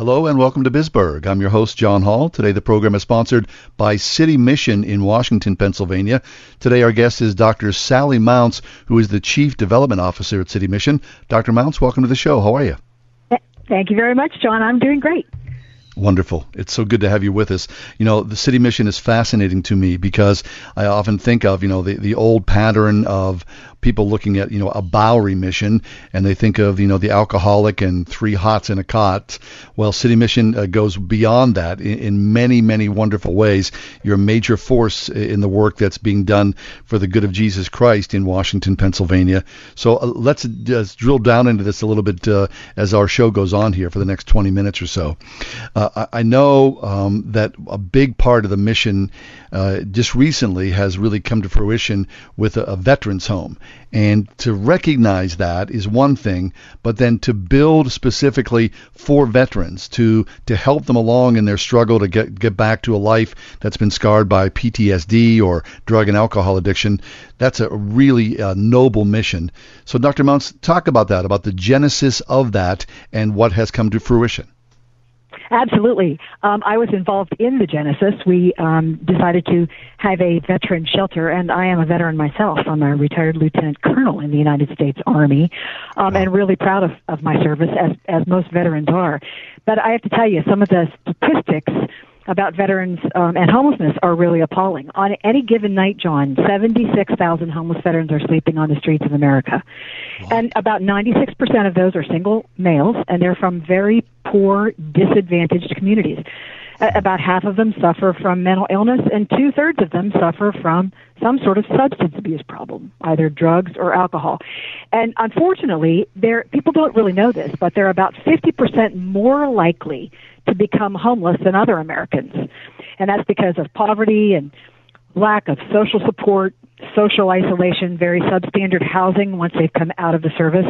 Hello and welcome to Bisburg. I'm your host, John Hall. Today the program is sponsored by City Mission in Washington, Pennsylvania. Today our guest is Dr. Sally Mounts, who is the Chief Development Officer at City Mission. Dr. Mounts, welcome to the show. How are you? Thank you very much, John. I'm doing great. Wonderful. It's so good to have you with us. You know, the city mission is fascinating to me because I often think of, you know, the, the old pattern of people looking at, you know, a Bowery mission and they think of, you know, the alcoholic and three hots in a cot. Well, City Mission uh, goes beyond that in, in, many, many wonderful ways. You're a major force in the work that's being done for the good of Jesus Christ in Washington, Pennsylvania. So uh, let's just drill down into this a little bit uh, as our show goes on here for the next 20 minutes or so. I, I, know um, that a big part of the mission uh, just recently has really come to fruition with a, a veterans home. And to recognize that is one thing, but then to build specifically for veterans to to help them along in their struggle to get get back to a life that's been scarred by PTSD or drug and alcohol addiction, that's a really uh, noble mission. So, Dr. Mounts, talk about that, about the genesis of that, and what has come to fruition. Absolutely. Um, I was involved in the genesis. We um, decided to have a veteran shelter, and I am a veteran myself. I'm a retired lieutenant colonel in the United States Army, um, and really proud of, of my service, as, as most veterans are. But I have to tell you, some of the statistics about veterans um, and homelessness are really appalling. On any given night, John, 76,000 homeless veterans are sleeping on the streets of America. And about 96% of those are single males, and they're from very poor, disadvantaged communities. Uh, about half of them suffer from mental illness, and two thirds of them suffer from some sort of substance abuse problem, either drugs or alcohol. And unfortunately, there people don't really know this, but they're about 50% more likely to become homeless than other Americans. And that's because of poverty and lack of social support, social isolation, very substandard housing once they've come out of the service.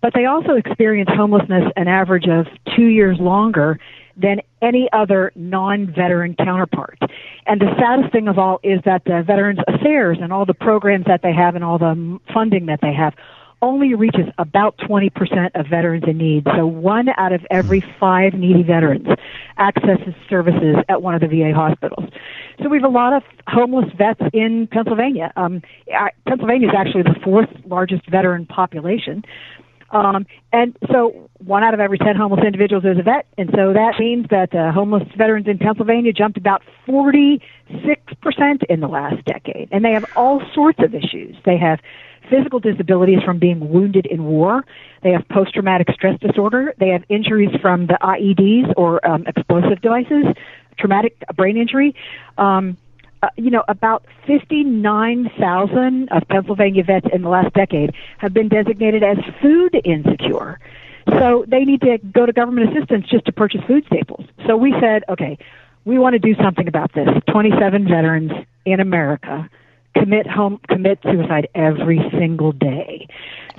But they also experience homelessness an average of two years longer than any other non-veteran counterpart. And the saddest thing of all is that the Veterans Affairs and all the programs that they have and all the funding that they have only reaches about 20% of veterans in need. So one out of every five needy veterans accesses services at one of the VA hospitals. So we have a lot of homeless vets in Pennsylvania. Um, Pennsylvania is actually the fourth largest veteran population. Um, and so one out of every 10 homeless individuals is a vet. And so that means that uh, homeless veterans in Pennsylvania jumped about 46% in the last decade. And they have all sorts of issues. They have physical disabilities from being wounded in war. They have post traumatic stress disorder. They have injuries from the IEDs or um, explosive devices, traumatic brain injury. Um, uh, you know, about 59,000 of Pennsylvania vets in the last decade have been designated as food insecure. So they need to go to government assistance just to purchase food staples. So we said, okay, we want to do something about this. 27 veterans in America commit home commit suicide every single day.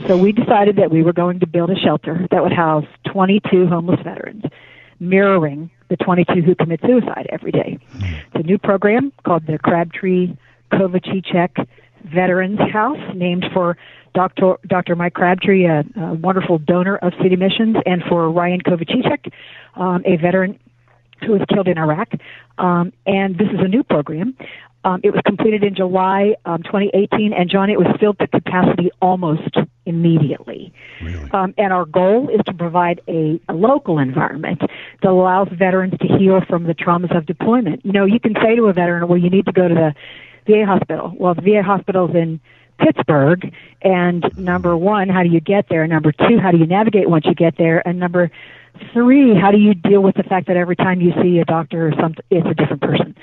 So we decided that we were going to build a shelter that would house 22 homeless veterans, mirroring the 22 who commit suicide every day. New program called the Crabtree Kovacic Veterans House, named for Dr. Dr. Mike Crabtree, a, a wonderful donor of City Missions, and for Ryan Kovacic, um, a veteran who was killed in Iraq. Um, and this is a new program. Um, it was completed in July um, 2018, and John, it was filled to capacity almost immediately. Really? Um, and our goal is to provide a, a local environment that allows veterans to heal from the traumas of deployment. You know, you can say to a veteran, "Well, you need to go to the VA hospital." Well, the VA hospital's in Pittsburgh, and number one, how do you get there? Number two, how do you navigate once you get there? And number three, how do you deal with the fact that every time you see a doctor or something, it's a different person?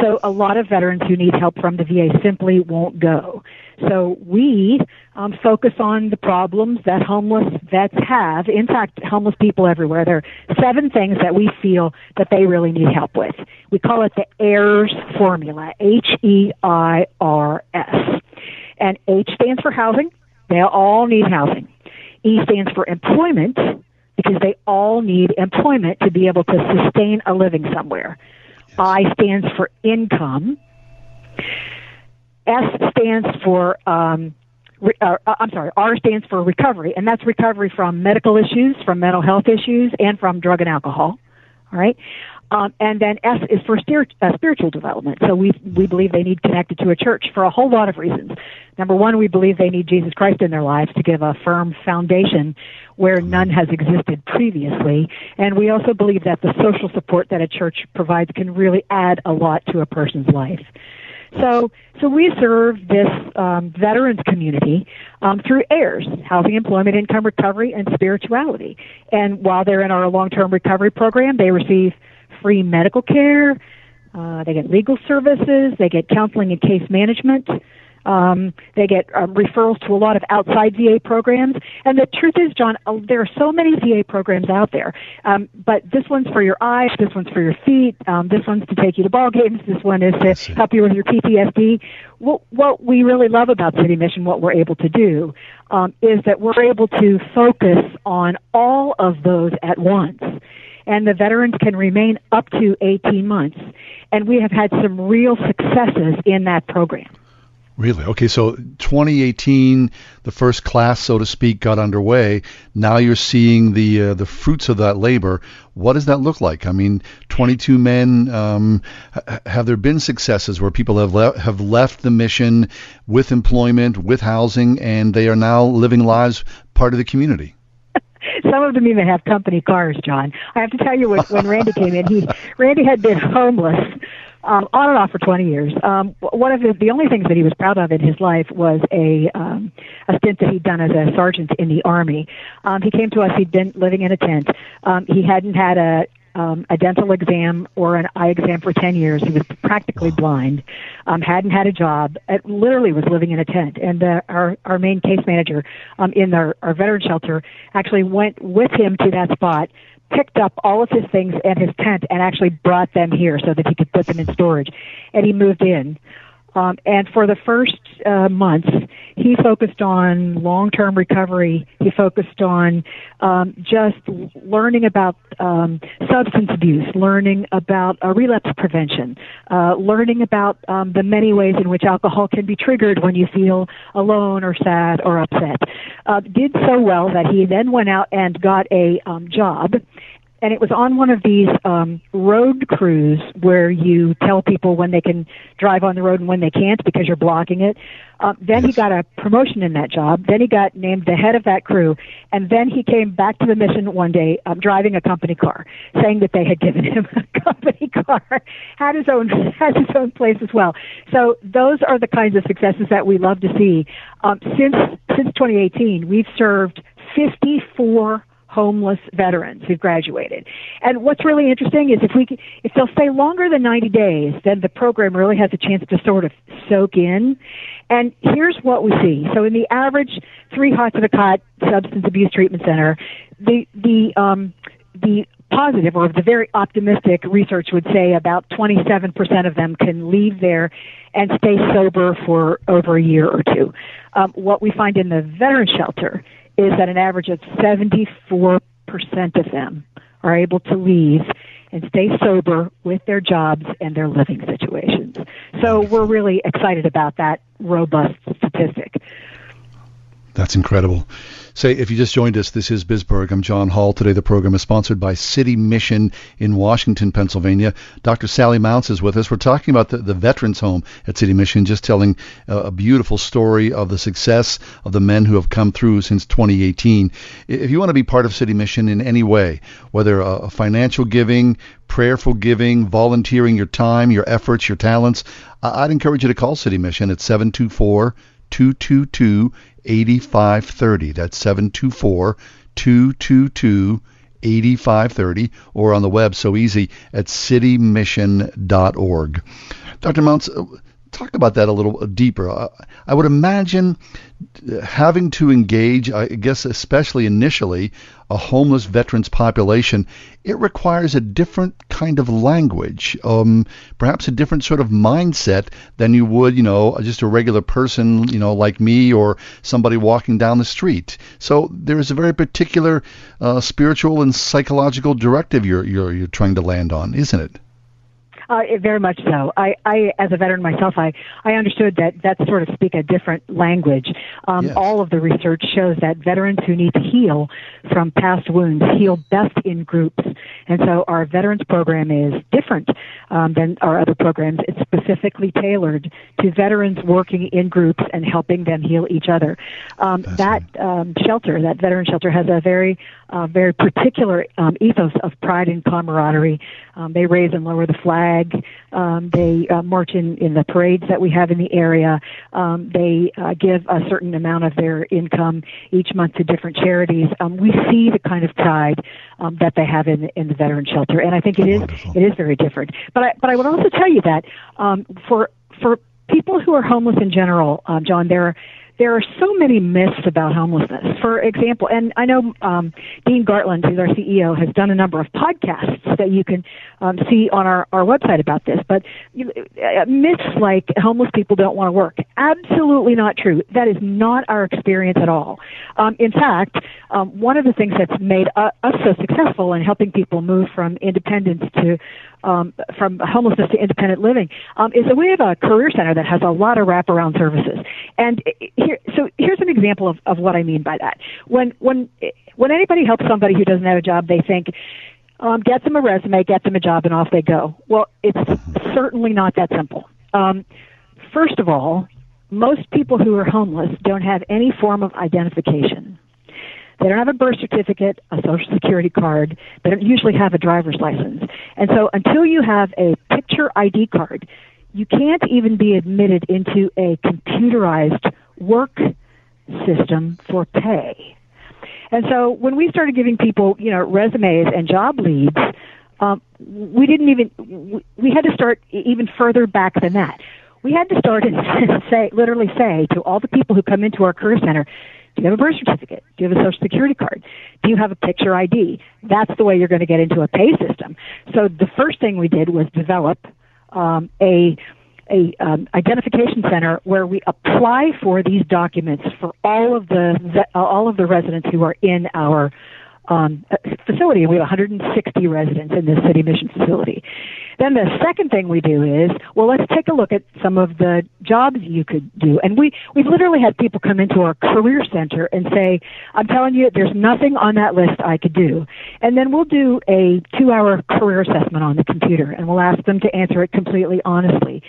So a lot of veterans who need help from the VA simply won't go. So we um, focus on the problems that homeless vets have. In fact, homeless people everywhere. There are seven things that we feel that they really need help with. We call it the HEIRS formula. H E I R S. And H stands for housing. They all need housing. E stands for employment because they all need employment to be able to sustain a living somewhere. I stands for income. S stands for um, re, uh, uh, I'm sorry, R stands for recovery, and that's recovery from medical issues, from mental health issues, and from drug and alcohol. All right. Um, and then S is for uh, spiritual development. So we we believe they need connected to a church for a whole lot of reasons. Number one, we believe they need Jesus Christ in their lives to give a firm foundation where none has existed previously. And we also believe that the social support that a church provides can really add a lot to a person's life. So, so we serve this um, veterans community um, through HEIRS, housing, employment, income recovery, and spirituality. And while they're in our long-term recovery program, they receive free medical care. Uh, they get legal services. They get counseling and case management. Um, they get um, referrals to a lot of outside VA programs. And the truth is, John, uh, there are so many VA programs out there. Um, but this one's for your eyes. This one's for your feet. Um, this one's to take you to ball games. This one is to help you with your PTSD. What, what we really love about City Mission, what we're able to do, um, is that we're able to focus on all of those at once and the veterans can remain up to 18 months. And we have had some real successes in that program. Really? Okay, so 2018, the first class, so to speak, got underway. Now you're seeing the uh, the fruits of that labor. What does that look like? I mean, 22 men. Um, have there been successes where people have le- have left the mission with employment, with housing, and they are now living lives part of the community? Some of them even have company cars, John. I have to tell you, when, when Randy came in, he Randy had been homeless um, on and off for 20 years. Um, one of the, the only things that he was proud of in his life was a um, a stint that he'd done as a sergeant in the army. Um, he came to us. He'd been living in a tent. Um, he hadn't had a um, a dental exam or an eye exam for 10 years. He was practically blind, um, hadn't had a job, it literally was living in a tent. And uh, our, our main case manager um, in our, our veteran shelter actually went with him to that spot picked up all of his things and his tent and actually brought them here so that he could put them in storage. And he moved in. Um, and for the first uh, months, he focused on long-term recovery. He focused on um, just learning about um, substance abuse, learning about uh, relapse prevention, uh, learning about um, the many ways in which alcohol can be triggered when you feel alone or sad or upset. Uh, did so well that he then went out and got a um, job and it was on one of these um, road crews where you tell people when they can drive on the road and when they can't because you're blocking it. Um, then he got a promotion in that job. Then he got named the head of that crew, and then he came back to the mission one day um, driving a company car, saying that they had given him a company car. had his own had his own place as well. So those are the kinds of successes that we love to see. Um, since since 2018, we've served 54 homeless veterans who've graduated. And what's really interesting is if we if they'll stay longer than 90 days, then the program really has a chance to sort of soak in. And here's what we see. So in the average three hots of a cot substance abuse treatment center, the the um, the positive or the very optimistic research would say about 27% of them can leave there and stay sober for over a year or two. Um, what we find in the veteran shelter is that an average of 74% of them are able to leave and stay sober with their jobs and their living situations. So we're really excited about that robust. That's incredible. Say, if you just joined us, this is Bisberg. I'm John Hall. Today, the program is sponsored by City Mission in Washington, Pennsylvania. Dr. Sally Mounts is with us. We're talking about the, the Veterans Home at City Mission, just telling a, beautiful story of the success of the men who have come through since 2018. If you want to be part of City Mission in any way, whether a, a financial giving, prayerful giving, volunteering your time, your efforts, your talents, I'd encourage you to call City Mission at 724 222 8530. That's 724 222 8530 or on the web so easy at citymission.org. Dr. Mounts, talk about that a little deeper. Uh, I would imagine having to engage, I guess, especially initially, a homeless veterans population, it requires a different kind of language, um, perhaps a different sort of mindset than you would, you know, just a regular person, you know, like me or somebody walking down the street. So there is a very particular uh, spiritual and psychological directive you're, you're you're trying to land on, isn't it? Uh, very much so. I, I, as a veteran myself, I, I understood that that sort of speak a different language. Um, yes. All of the research shows that veterans who need to heal from past wounds heal best in groups, and so our veterans program is different um, than our other programs. It's specifically tailored to veterans working in groups and helping them heal each other. Um, that um, shelter, that veteran shelter, has a very, uh, very particular um, ethos of pride and camaraderie. Um, they raise and lower the flag. Um, they uh, march in, in the parades that we have in the area. Um, they uh, give a certain amount of their income each month to different charities. Um, we see the kind of pride um, that they have in in the veteran shelter, and I think it is Wonderful. it is very different. But I, but I would also tell you that um, for for people who are homeless in general, um, John, there there are so many myths about homelessness. For example, and I know um, Dean Gartland, who's our CEO, has done a number of podcasts that you can um, see on our, our website about this. But uh, myths like homeless people don't want to work, absolutely not true. That is not our experience at all. Um, in fact, um, one of the things that's made us so successful in helping people move from independence to um, from homelessness to independent living um, is that we have a career center that has a lot of wraparound services. And here, so here's an example of, of what I mean by that. When when when anybody helps somebody who doesn't have a job, they think. Um, get them a resume, get them a job, and off they go. Well, it's certainly not that simple. Um, first of all, most people who are homeless don't have any form of identification. They don't have a birth certificate, a social security card. They don't usually have a driver's license. And so until you have a picture ID card, you can't even be admitted into a computerized work system for pay. And so when we started giving people, you know, resumes and job leads, um, we didn't even, we had to start even further back than that. We had to start and say, literally say to all the people who come into our career center, do you have a birth certificate? Do you have a social security card? Do you have a picture ID? That's the way you're going to get into a pay system. So the first thing we did was develop um, a a um, identification center where we apply for these documents for all of the all of the residents who are in our um, facility. We have 160 residents in this city mission facility. Then the second thing we do is, well, let's take a look at some of the jobs you could do. And we, we've literally had people come into our career center and say, I'm telling you, there's nothing on that list I could do. And then we'll do a two hour career assessment on the computer and we'll ask them to answer it completely honestly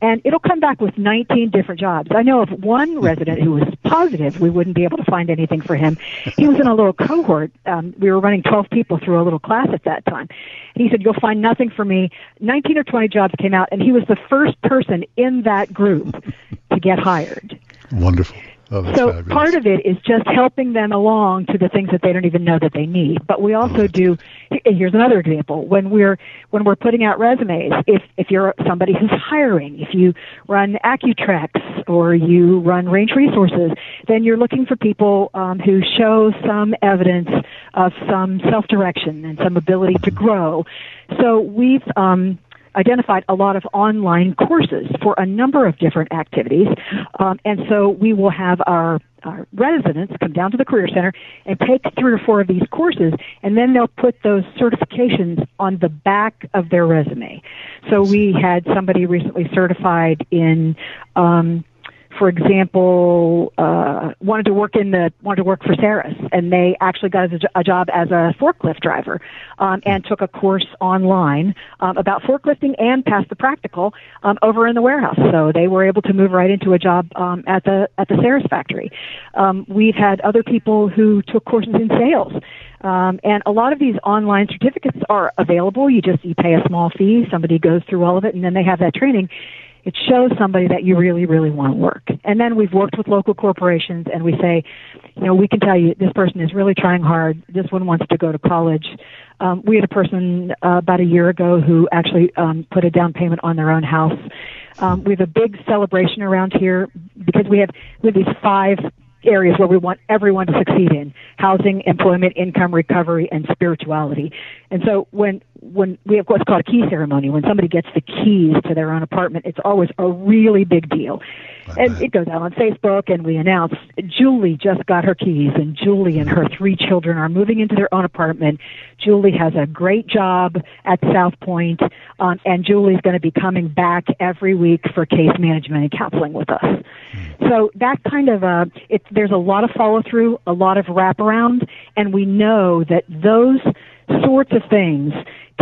and it'll come back with 19 different jobs. I know of one resident who was positive we wouldn't be able to find anything for him. He was in a little cohort. Um, we were running 12 people through a little class at that time. He said, "You'll find nothing for me." 19 or 20 jobs came out, and he was the first person in that group to get hired. Wonderful. Oh, so fabulous. part of it is just helping them along to the things that they don't even know that they need. But we also oh, do. Here's another example: when we're when we're putting out resumes, if if you're somebody who's hiring, if you run Accutrex or you run Range Resources, then you're looking for people um, who show some evidence of some self-direction and some ability to grow. So we've um, identified a lot of online courses for a number of different activities. Um, and so we will have our, our residents come down to the Career Center and take three or four of these courses, and then they'll put those certifications on the back of their resume. So we had somebody recently certified in um, for example, uh, wanted to work in the wanted to work for Saris, and they actually got a, a job as a forklift driver, um, and took a course online um, about forklifting and passed the practical um, over in the warehouse. So they were able to move right into a job um, at the at the Saris factory. Um, we've had other people who took courses in sales. Um, and a lot of these online certificates are available. You just you pay a small fee. Somebody goes through all of it, and then they have that training it shows somebody that you really, really want to work. And then we've worked with local corporations and we say, you know, we can tell you this person is really trying hard. This one wants to go to college. Um, we had a person uh, about a year ago who actually um, put a down payment on their own house. Um, we have a big celebration around here because we have we have these five areas where we want everyone to succeed in housing, employment, income recovery, and spirituality. And so when when we have what's called a key ceremony, when somebody gets the keys to their own apartment, it's always a really big deal. And it goes out on Facebook, and we announce Julie just got her keys, and Julie and her three children are moving into their own apartment. Julie has a great job at South Point, um, and Julie's going to be coming back every week for case management and counseling with us. So that kind of a, it, there's a lot of follow through, a lot of wraparound, and we know that those sorts of things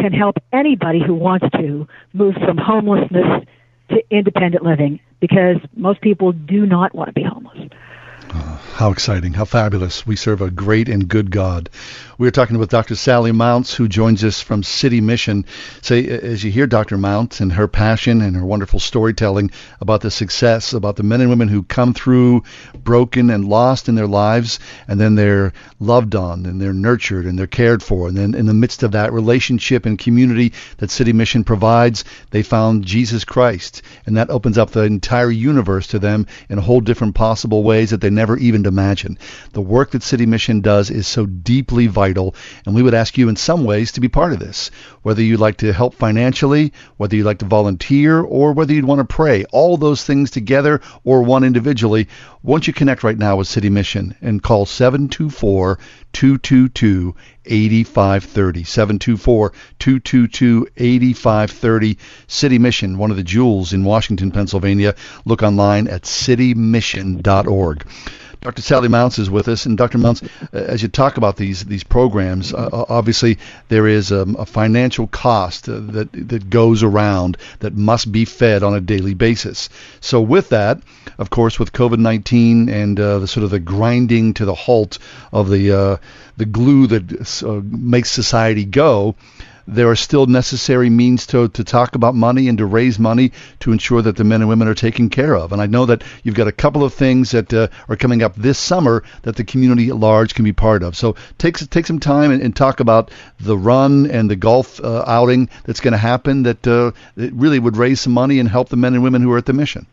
can help anybody who wants to move from homelessness to independent living because most people do not want to be homeless. How exciting, how fabulous. We serve a great and good God. We are talking with Dr. Sally Mounts, who joins us from City Mission. Say, as you hear Dr. Mounts and her passion and her wonderful storytelling about the success, about the men and women who come through broken and lost in their lives, and then they're loved on and they're nurtured and they're cared for. And then in the midst of that relationship and community that City Mission provides, they found Jesus Christ. And that opens up the entire universe to them in a whole different possible ways that they never even imagined. The work that City Mission does is so deeply vital, and we would ask you in some ways to be part of this. Whether you'd like to help financially, whether you'd like to volunteer, or whether you'd want to pray, all those things together or one individually, won't you connect right now with City Mission and call 724 222 8530. 724 222 8530. City Mission, one of the jewels in Washington, Pennsylvania. Look online at citymission.org. Dr. Sally Mounts is with us, and Dr. Mounts, uh, as you talk about these these programs, uh, uh, obviously there is um, a financial cost uh, that that goes around that must be fed on a daily basis. So with that, of course, with COVID-19 and uh, the sort of the grinding to the halt of the uh, the glue that makes society go there are still necessary means to, to talk about money and to raise money to ensure that the men and women are taken care of. And I know that you've got a couple of things that uh, are coming up this summer that the community at large can be part of. So take take some time and, and talk about the run and the golf uh, outing that's going to happen that, uh, that really would raise some money and help the men and women who are at the mission.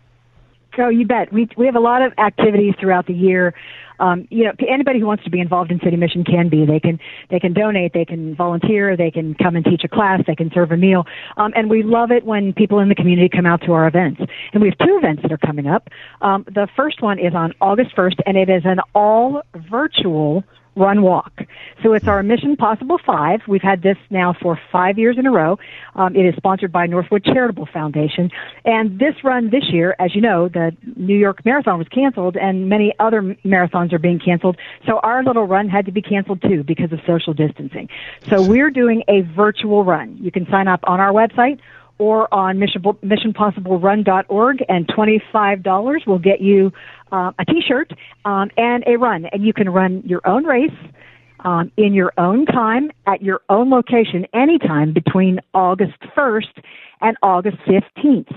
Oh, you bet. We we have a lot of activities throughout the year um, you know, anybody who wants to be involved in City Mission can be. They can they can donate, they can volunteer, they can come and teach a class, they can serve a meal, um, and we love it when people in the community come out to our events. And we have two events that are coming up. Um, the first one is on August 1st, and it is an all virtual run walk. So it's our Mission Possible 5. We've had this now for five years in a row. Um, it is sponsored by Northwood Charitable Foundation. And this run this year, as you know, the New York Marathon was canceled and many other marathons are being canceled. So our little run had to be canceled too because of social distancing. So we're doing a virtual run. You can sign up on our website or on mission, missionpossiblerun.org, and $25 will get you uh, a T-shirt um, and a run. And you can run your own race um, in your own time at your own location anytime between August 1st and August 15th.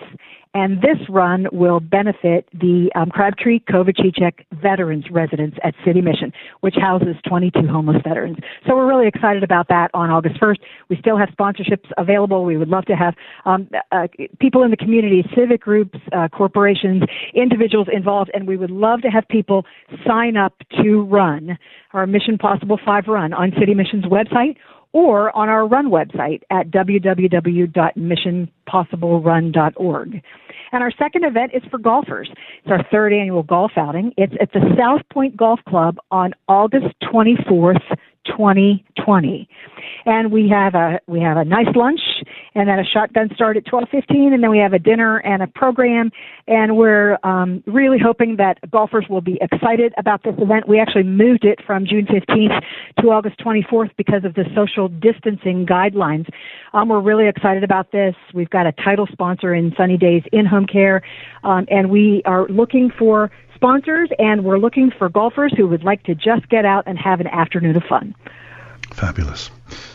And this run will benefit the um, Crabtree Kovacic Veterans Residence at City Mission, which houses 22 homeless veterans. So we're really excited about that on August 1st. We still have sponsorships available. We would love to have um, uh, people in the community, civic groups, uh, corporations, individuals involved, and we would love to have people sign up to run our Mission Possible 5 run on City Mission's website or on our run website at www.missionpossiblerun.org. And our second event is for golfers. It's our third annual golf outing. It's at the South Point Golf Club on August 24th, 2020. And we have a we have a nice lunch and then a shotgun start at 12:15 and then we have a dinner and a program and we're um, really hoping that golfers will be excited about this event. We actually moved it from June 15th to August 24th because of the social distancing guidelines. Um, we're really excited about this. We've got a title sponsor in Sunny Days in Home Care um, and we are looking for sponsors, and we're looking for golfers who would like to just get out and have an afternoon of fun. Fabulous.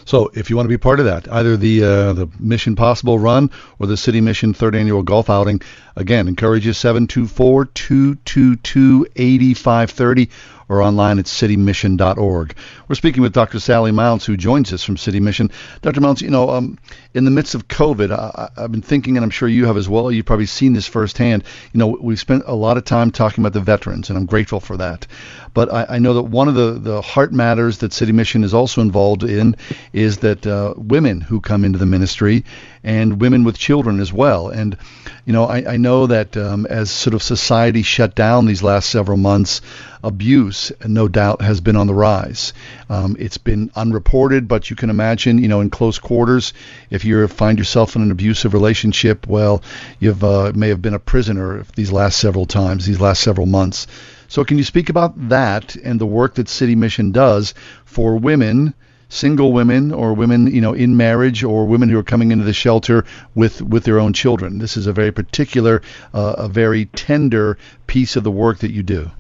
So if you want to be part of that, either the uh, the Mission Possible run or the City Mission third annual golf outing, again, encourage you 724-222-8530 or online at citymission.org. We're speaking with Dr. Sally Mounts, who joins us from City Mission. Dr. Mounts, you know, um, in the midst of COVID, I, have been thinking, and I'm sure you have as well. You've probably seen this firsthand. You know, we've spent a lot of time talking about the veterans, and I'm grateful for that. But I, I know that one of the, the heart matters that City Mission is also involved in is that uh, women who come into the ministry and women with children as well. And, you know, I, I know that um, as sort of society shut down these last several months, abuse, no doubt, has been on the rise. Um, it's been unreported, but you can imagine, you know, in close quarters, if you find yourself in an abusive relationship, well, you uh, may have been a prisoner these last several times, these last several months. So, can you speak about that and the work that City Mission does for women? Single women or women, you know, in marriage or women who are coming into the shelter with with their own children. This is a very particular, uh, a very tender piece of the work that you do.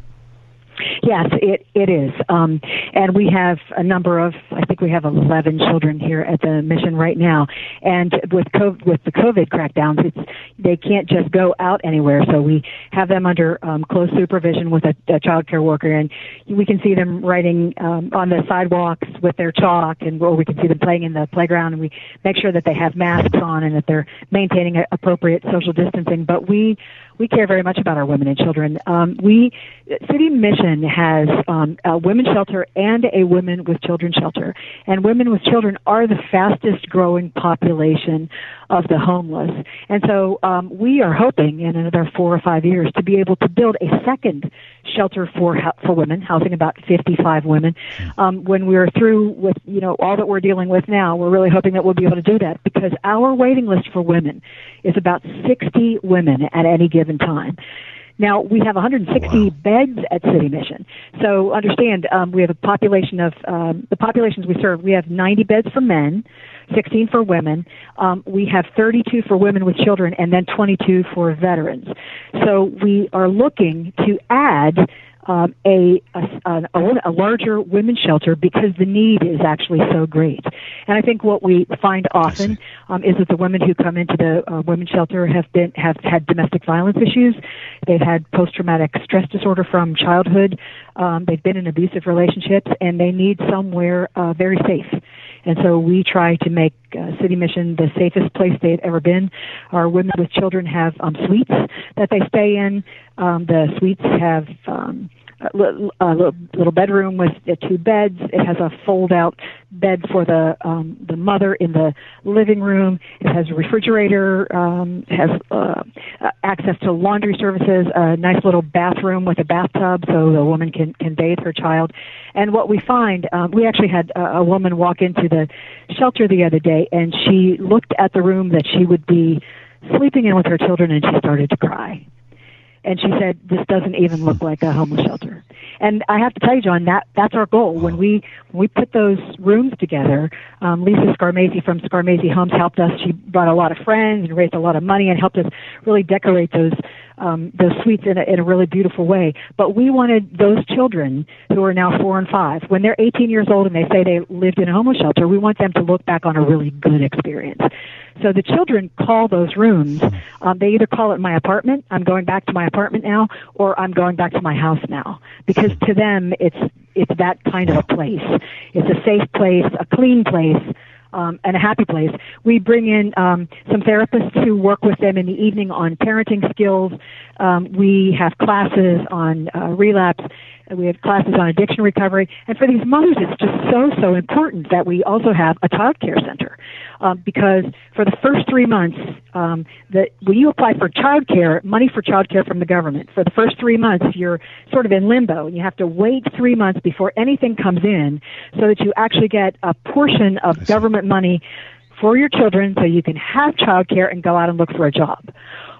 Yes, it it is, um, and we have a number of. I think we have 11 children here at the mission right now, and with COVID, with the COVID crackdowns, it's they can't just go out anywhere. So we have them under um, close supervision with a, a child care worker, and we can see them writing um, on the sidewalks with their chalk, and or we can see them playing in the playground, and we make sure that they have masks on and that they're maintaining appropriate social distancing. But we we care very much about our women and children. Um, we City Mission has um, a women's shelter and a women with children shelter, and women with children are the fastest growing population of the homeless. And so um, we are hoping in another four or five years to be able to build a second shelter for for women, housing about 55 women. Um, when we're through with you know all that we're dealing with now, we're really hoping that we'll be able to do that because our waiting list for women is about 60 women at any given time. Now we have 160 wow. beds at City Mission. So understand, um, we have a population of um, the populations we serve. We have 90 beds for men, 16 for women. Um, we have 32 for women with children, and then 22 for veterans. So we are looking to add um, a, a, a, larger women's shelter because the need is actually so great. And I think what we find often um, is that the women who come into the uh, women's shelter have been have had domestic violence issues. They've had post traumatic stress disorder from childhood. Um, they've been in abusive relationships, and they need somewhere uh, very safe. And so we try to make uh, City Mission the safest place they've ever been. Our women with children have um, suites that they stay in. Um, the suites have um, a little, little bedroom with two beds. It has a fold-out bed for the um, the mother in the living room. It has a refrigerator. Um, has uh, access to laundry services. A nice little bathroom with a bathtub, so the woman can can bathe her child. And what we find, um, we actually had a, a woman walk into the shelter the other day, and she looked at the room that she would be sleeping in with her children, and she started to cry and she said this doesn't even look like a homeless shelter. And i have to tell you john that that's our goal. When we when we put those rooms together um, lisa scarmazy from scarmazy homes helped us. She brought a lot of friends and raised a lot of money and helped us really decorate those um, those suites in a, in a really beautiful way. But we wanted those children who are now four and five, when they're 18 years old and they say they lived in a homeless shelter, we want them to look back on a really good experience. So the children call those rooms. Um, they either call it my apartment. I'm going back to my apartment now, or I'm going back to my house now, because to them it's it's that kind of a place. It's a safe place, a clean place, um, and a happy place. We bring in um, some therapists who work with them in the evening on parenting skills. Um, we have classes on uh, relapse. We have classes on addiction recovery. And for these mothers, it's just so, so important that we also have a child care center um, because for the first three months, um, the, when you apply for child care, money for child care from the government, for the first three months, you're sort of in limbo and you have to wait three months before anything comes in so that you actually get a portion of government money for your children so you can have child care and go out and look for a job.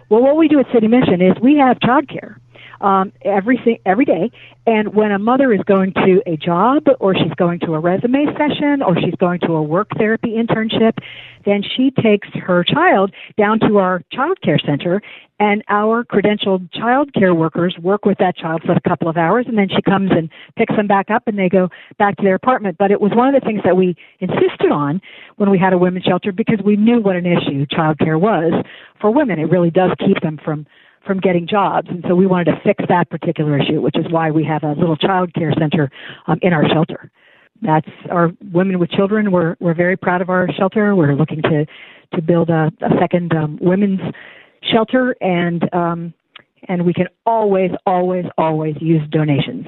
Well, what we do at City Mission is we have child care. Um, every every day. And when a mother is going to a job, or she's going to a resume session, or she's going to a work therapy internship, then she takes her child down to our child care center and our credentialed child care workers work with that child for a couple of hours and then she comes and picks them back up and they go back to their apartment but it was one of the things that we insisted on when we had a women's shelter because we knew what an issue child care was for women it really does keep them from from getting jobs and so we wanted to fix that particular issue which is why we have a little child care center um, in our shelter that's our women with children we're we're very proud of our shelter we're looking to to build a, a second um, women's shelter and um, and we can always, always, always use donations.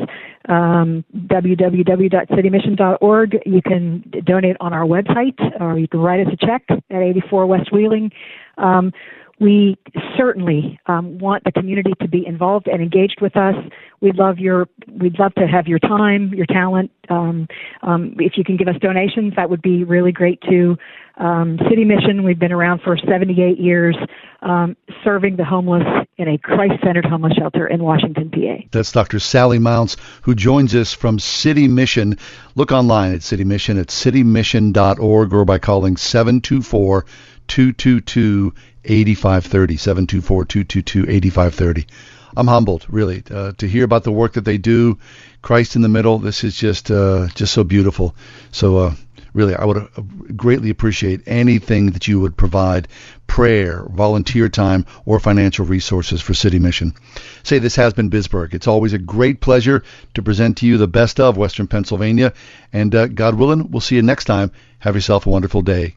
Um, www.citymission.org. You can donate on our website, or you can write us a check at 84 West Wheeling. Um, we certainly um, want the community to be involved and engaged with us. We'd love your, we'd love to have your time, your talent. Um, um, if you can give us donations, that would be really great too. Um, City Mission, we've been around for 78 years, um, serving the homeless in a Christ-centered homeless shelter in Washington, PA. That's Dr. Sally Mounts, who joins us from City Mission. Look online at City Mission at citymission.org or by calling 724 222 8530. 724 222 8530. I'm humbled, really, uh, to hear about the work that they do. Christ in the middle. This is just uh, just so beautiful. So, uh, really, I would uh, greatly appreciate anything that you would provide prayer, volunteer time, or financial resources for City Mission. Say this has been Bisberg. It's always a great pleasure to present to you the best of Western Pennsylvania. And uh, God willing, we'll see you next time. Have yourself a wonderful day.